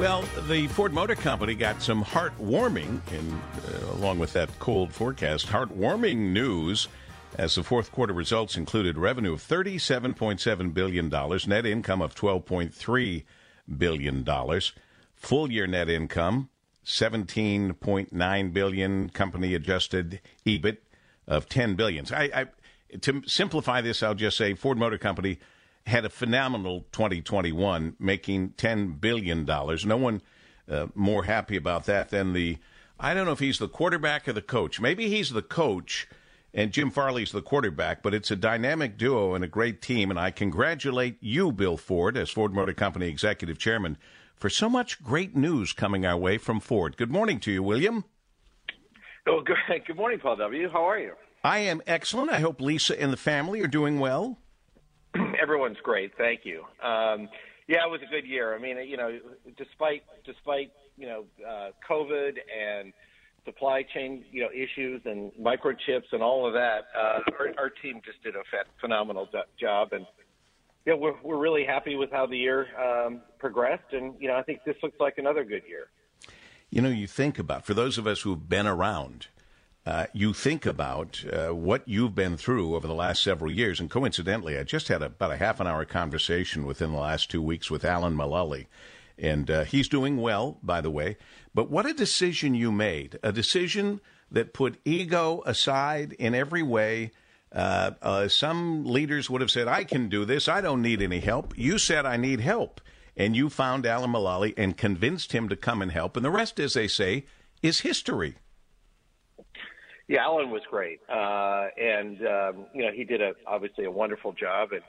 Well, the Ford Motor Company got some heartwarming, uh, along with that cold forecast, heartwarming news as the fourth quarter results included revenue of $37.7 billion, net income of $12.3 billion, full year net income 17.9 billion, company adjusted EBIT of 10 billion. I, I, to simplify this, I'll just say Ford Motor Company had a phenomenal 2021, making $10 billion. No one uh, more happy about that than the, I don't know if he's the quarterback or the coach. Maybe he's the coach and Jim Farley's the quarterback, but it's a dynamic duo and a great team. And I congratulate you, Bill Ford, as Ford Motor Company Executive Chairman, for so much great news coming our way from Ford. Good morning to you, William. Oh, good, good morning, Paul W. How are you? I am excellent. I hope Lisa and the family are doing well. Everyone's great. Thank you. Um, yeah, it was a good year. I mean, you know, despite despite you know uh, COVID and supply chain you know issues and microchips and all of that, uh, our, our team just did a phenomenal job, and yeah, we're we're really happy with how the year um, progressed, and you know, I think this looks like another good year. You know, you think about for those of us who've been around uh, you think about uh, what you've been through over the last several years. And coincidentally, I just had a, about a half an hour conversation within the last two weeks with Alan Mulally. And uh, he's doing well, by the way. But what a decision you made. A decision that put ego aside in every way. Uh, uh, some leaders would have said, I can do this. I don't need any help. You said, I need help. And you found Alan Mulally and convinced him to come and help. And the rest, as they say, is history. Yeah, Alan was great, uh, and um, you know he did a obviously a wonderful job, and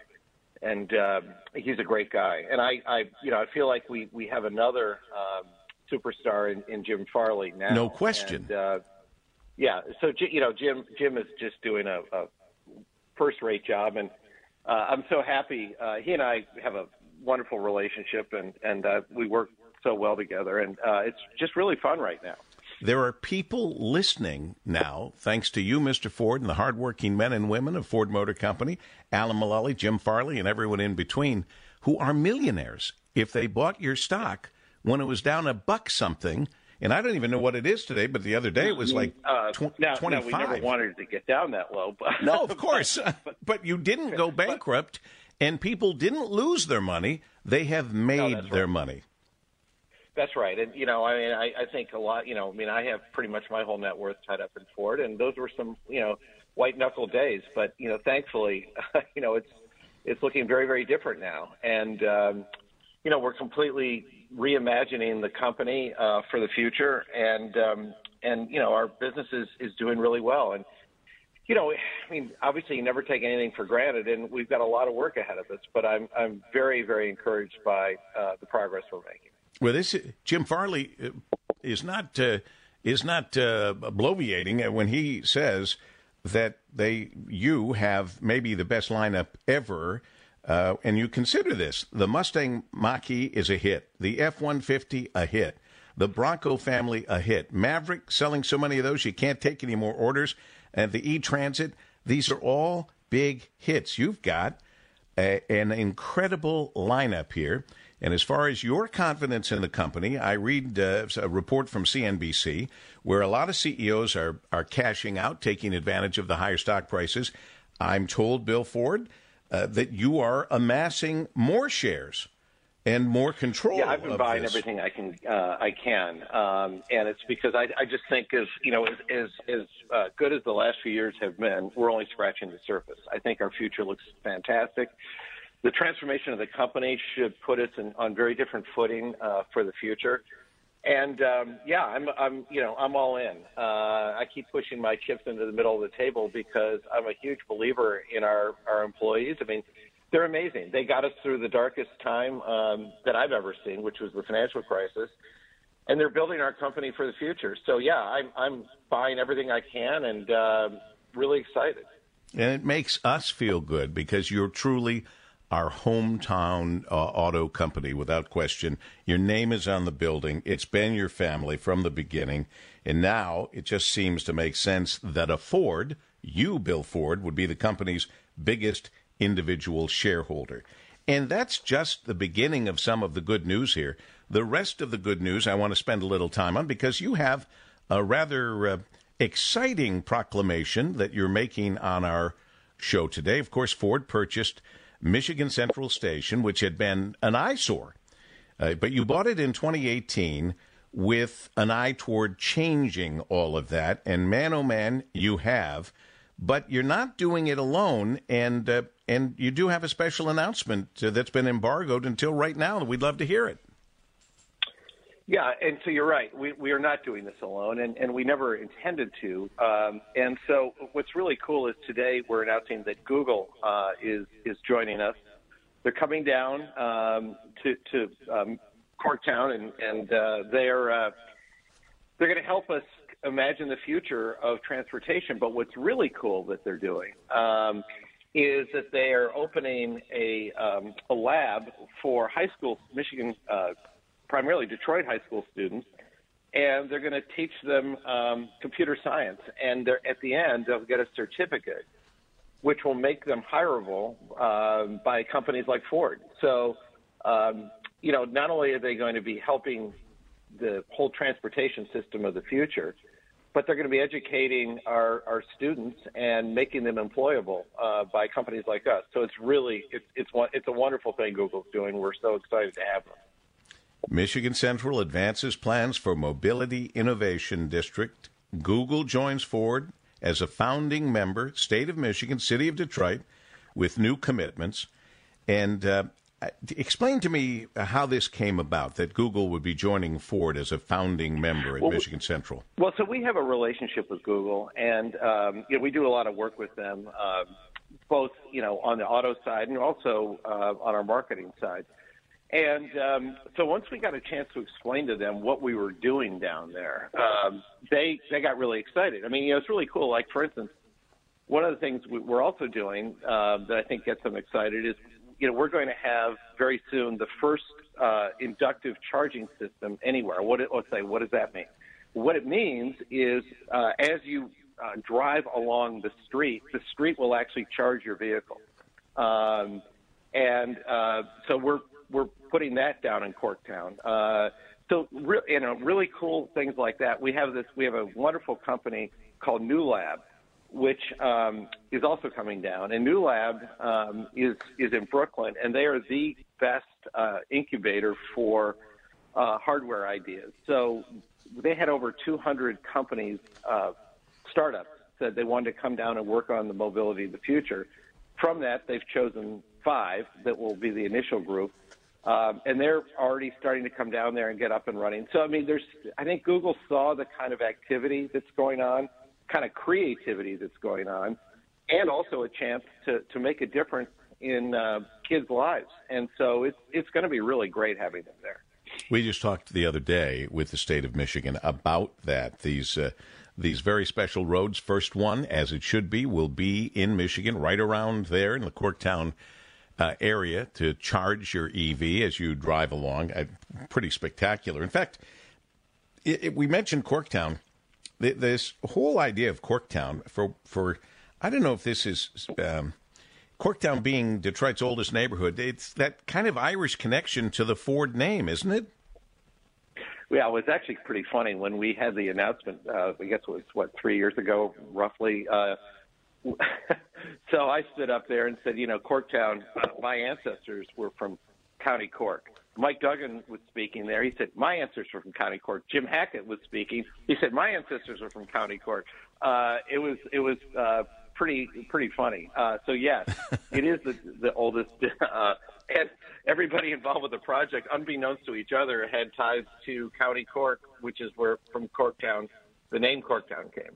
and uh, he's a great guy. And I, I, you know, I feel like we we have another um, superstar in, in Jim Farley now. No question. And, uh, yeah, so you know, Jim Jim is just doing a, a first-rate job, and uh, I'm so happy. Uh, he and I have a wonderful relationship, and and uh, we work so well together, and uh, it's just really fun right now. There are people listening now, thanks to you, Mr. Ford, and the hardworking men and women of Ford Motor Company, Alan Mulally, Jim Farley, and everyone in between, who are millionaires if they bought your stock when it was down a buck something. And I don't even know what it is today, but the other day it was like uh, tw- now, 25. we never wanted to get down that low. But no, of course. but you didn't go bankrupt, and people didn't lose their money. They have made no, their right. money. That's right, and you know, I mean, I, I think a lot. You know, I mean, I have pretty much my whole net worth tied up in Ford, and those were some, you know, white knuckle days. But you know, thankfully, you know, it's it's looking very, very different now, and um, you know, we're completely reimagining the company uh, for the future, and um, and you know, our business is is doing really well, and you know, I mean, obviously, you never take anything for granted, and we've got a lot of work ahead of us. But I'm I'm very, very encouraged by uh, the progress we're making. Well, this Jim Farley uh, is not uh, is not uh, bloviating when he says that they you have maybe the best lineup ever. Uh, and you consider this: the Mustang Mach-E is a hit, the F-150 a hit, the Bronco family a hit, Maverick selling so many of those you can't take any more orders, and the E-Transit. These are all big hits. You've got a, an incredible lineup here. And as far as your confidence in the company, I read uh, a report from CNBC where a lot of CEOs are, are cashing out, taking advantage of the higher stock prices. I'm told, Bill Ford, uh, that you are amassing more shares and more control. Yeah, I've been buying this. everything I can. Uh, I can, um, and it's because I, I just think as you know, as as, as good as the last few years have been, we're only scratching the surface. I think our future looks fantastic the transformation of the company should put us in, on very different footing uh, for the future. And um, yeah, I'm, I'm, you know, I'm all in. Uh, I keep pushing my chips into the middle of the table because I'm a huge believer in our our employees. I mean, they're amazing. They got us through the darkest time um, that I've ever seen, which was the financial crisis, and they're building our company for the future. So yeah, I'm I'm buying everything I can and uh, really excited. And it makes us feel good because you're truly our hometown uh, auto company without question. Your name is on the building. It's been your family from the beginning. And now it just seems to make sense that a Ford, you, Bill Ford, would be the company's biggest individual shareholder. And that's just the beginning of some of the good news here. The rest of the good news I want to spend a little time on because you have a rather uh, exciting proclamation that you're making on our show today. Of course, Ford purchased Michigan Central Station, which had been an eyesore, uh, but you bought it in 2018 with an eye toward changing all of that. And man, oh man, you have. But you're not doing it alone, and uh, and you do have a special announcement uh, that's been embargoed until right now. We'd love to hear it. Yeah, and so you're right. We we are not doing this alone, and, and we never intended to. Um, and so what's really cool is today we're announcing that Google uh, is is joining us. They're coming down um, to to um, Corktown, and and uh, they're uh, they're going to help us imagine the future of transportation. But what's really cool that they're doing um, is that they are opening a um, a lab for high school Michigan, uh, primarily Detroit high school students, and they're going to teach them um, computer science. And at the end, they'll get a certificate, which will make them hireable uh, by companies like Ford. So um, you know, not only are they going to be helping the whole transportation system of the future, but they're going to be educating our, our students and making them employable uh, by companies like us. So it's really it's it's it's a wonderful thing Google's doing. We're so excited to have them. Michigan Central advances plans for Mobility Innovation District. Google joins Ford as a founding member, State of Michigan, City of Detroit, with new commitments. And uh, explain to me how this came about that Google would be joining Ford as a founding member at well, Michigan Central. Well, so we have a relationship with Google, and um, you know, we do a lot of work with them, um, both you know on the auto side and also uh, on our marketing side. And um, so once we got a chance to explain to them what we were doing down there, um, they they got really excited. I mean, you know, it's really cool. Like for instance, one of the things we're also doing uh, that I think gets them excited is you know, we're going to have very soon the first uh, inductive charging system anywhere. What it, let's say, what does that mean? What it means is uh, as you uh, drive along the street, the street will actually charge your vehicle. Um, and uh, so we're we're putting that down in Corktown. Uh, so re- you know, really cool things like that. We have this. We have a wonderful company called New Lab which um, is also coming down. And New Lab um, is is in Brooklyn, and they are the best uh, incubator for uh, hardware ideas. So they had over 200 companies, uh, startups, said they wanted to come down and work on the mobility of the future. From that, they've chosen five that will be the initial group. Um, and they're already starting to come down there and get up and running. So, I mean, there's, I think Google saw the kind of activity that's going on kind of creativity that's going on, and also a chance to, to make a difference in uh, kids' lives. And so it's it's going to be really great having them there. We just talked the other day with the state of Michigan about that. These uh, these very special roads. First one, as it should be, will be in Michigan, right around there in the Corktown uh, area to charge your EV as you drive along. Uh, pretty spectacular. In fact, it, it, we mentioned Corktown this whole idea of Corktown for for I don't know if this is um, Corktown being Detroit's oldest neighborhood. It's that kind of Irish connection to the Ford name, isn't it? Yeah, it was actually pretty funny when we had the announcement. Uh, I guess it was what three years ago, roughly. Uh, so I stood up there and said, you know, Corktown. My ancestors were from County Cork. Mike Duggan was speaking there. He said, My ancestors were from County Cork. Jim Hackett was speaking. He said, My ancestors were from County Cork. Uh, it was it was uh, pretty pretty funny. Uh, so yes, it is the the oldest, uh, and everybody involved with the project, unbeknownst to each other, had ties to County Cork, which is where from Corktown the name Corktown came.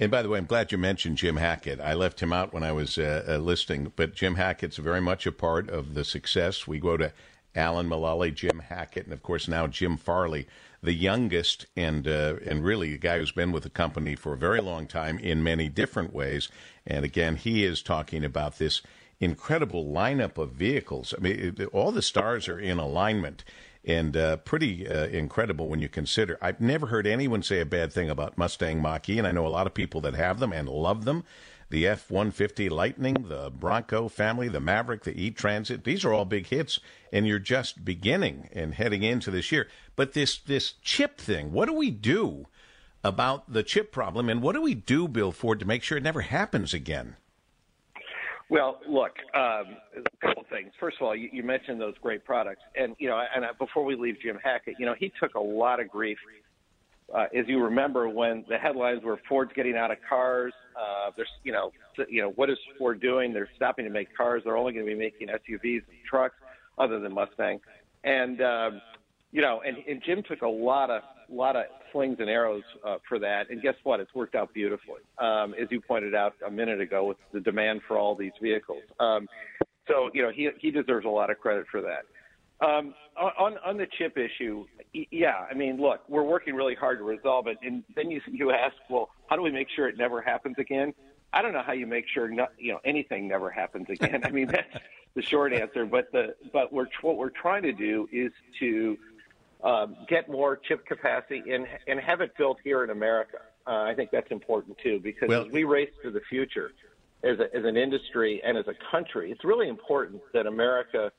And by the way, I'm glad you mentioned Jim Hackett. I left him out when I was uh, uh, listing, but Jim Hackett's very much a part of the success. We go to Alan Mulally, Jim Hackett, and of course now Jim Farley, the youngest and uh, and really a guy who's been with the company for a very long time in many different ways. And again, he is talking about this incredible lineup of vehicles. I mean, all the stars are in alignment. And uh, pretty uh, incredible when you consider. I've never heard anyone say a bad thing about Mustang Mach E, and I know a lot of people that have them and love them. the F 150 Lightning, the Bronco family, the Maverick, the E Transit. These are all big hits, and you're just beginning and heading into this year. But this, this chip thing, what do we do about the chip problem, and what do we do, Bill Ford, to make sure it never happens again? Well, look, um, a couple of things. First of all, you, you mentioned those great products, and you know, and before we leave Jim Hackett, you know, he took a lot of grief uh, as you remember when the headlines were Ford's getting out of cars. Uh, there's, you know, you know, what is Ford doing? They're stopping to make cars. They're only going to be making SUVs and trucks, other than Mustang. And um, you know, and, and Jim took a lot of lot of slings and arrows uh, for that. And guess what? It's worked out beautifully, um, as you pointed out a minute ago, with the demand for all these vehicles. Um, so you know, he he deserves a lot of credit for that. Um, on on the chip issue, yeah, I mean, look, we're working really hard to resolve it, and then you you ask, well, how do we make sure it never happens again? I don't know how you make sure not, you know anything never happens again. I mean, that's the short answer. But the but we're what we're trying to do is to um, get more chip capacity and and have it built here in America. Uh, I think that's important too because well, as we race to the future as a, as an industry and as a country, it's really important that America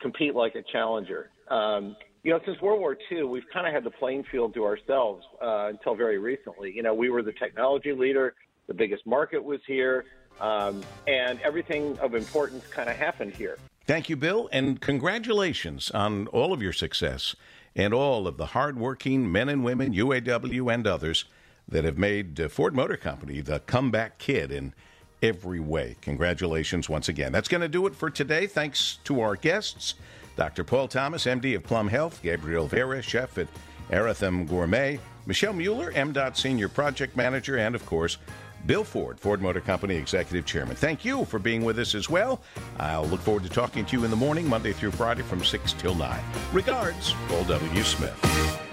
compete like a challenger. Um, you know, since World War II, we've kind of had the playing field to ourselves uh, until very recently. You know, we were the technology leader, the biggest market was here, um, and everything of importance kind of happened here. Thank you, Bill, and congratulations on all of your success and all of the hardworking men and women, UAW and others, that have made uh, Ford Motor Company the comeback kid in every way. Congratulations once again. That's going to do it for today. Thanks to our guests, Dr. Paul Thomas, MD of Plum Health, Gabriel Vera, chef at Aratham Gourmet, Michelle Mueller, MDOT Senior Project Manager, and of course, Bill Ford, Ford Motor Company Executive Chairman. Thank you for being with us as well. I'll look forward to talking to you in the morning, Monday through Friday from 6 till 9. Regards, Paul W. Smith.